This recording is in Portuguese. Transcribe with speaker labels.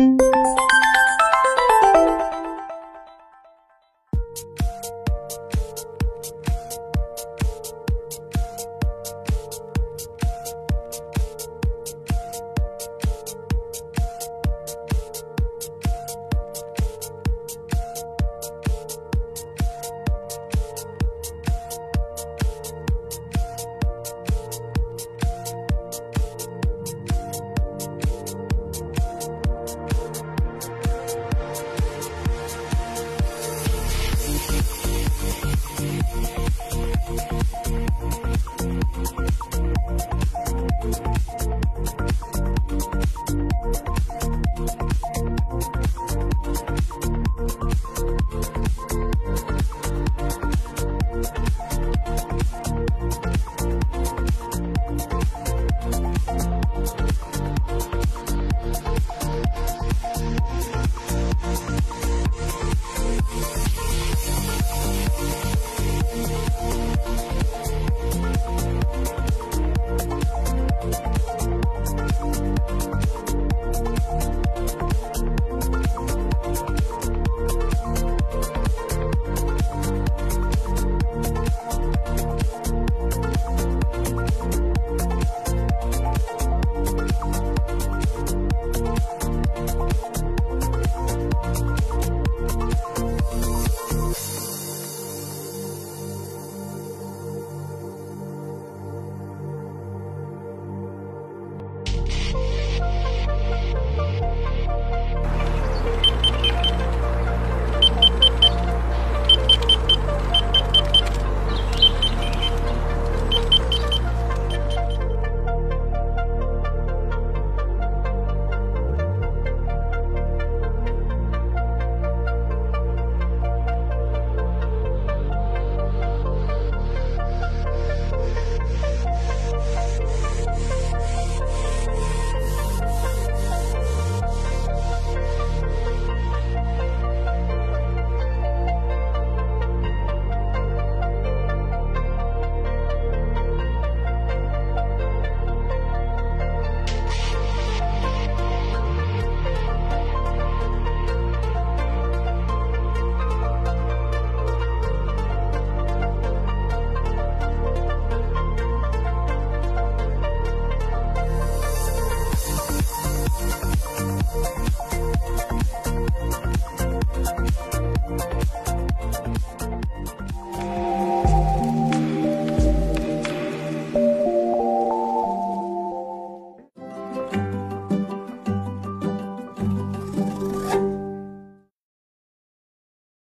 Speaker 1: Música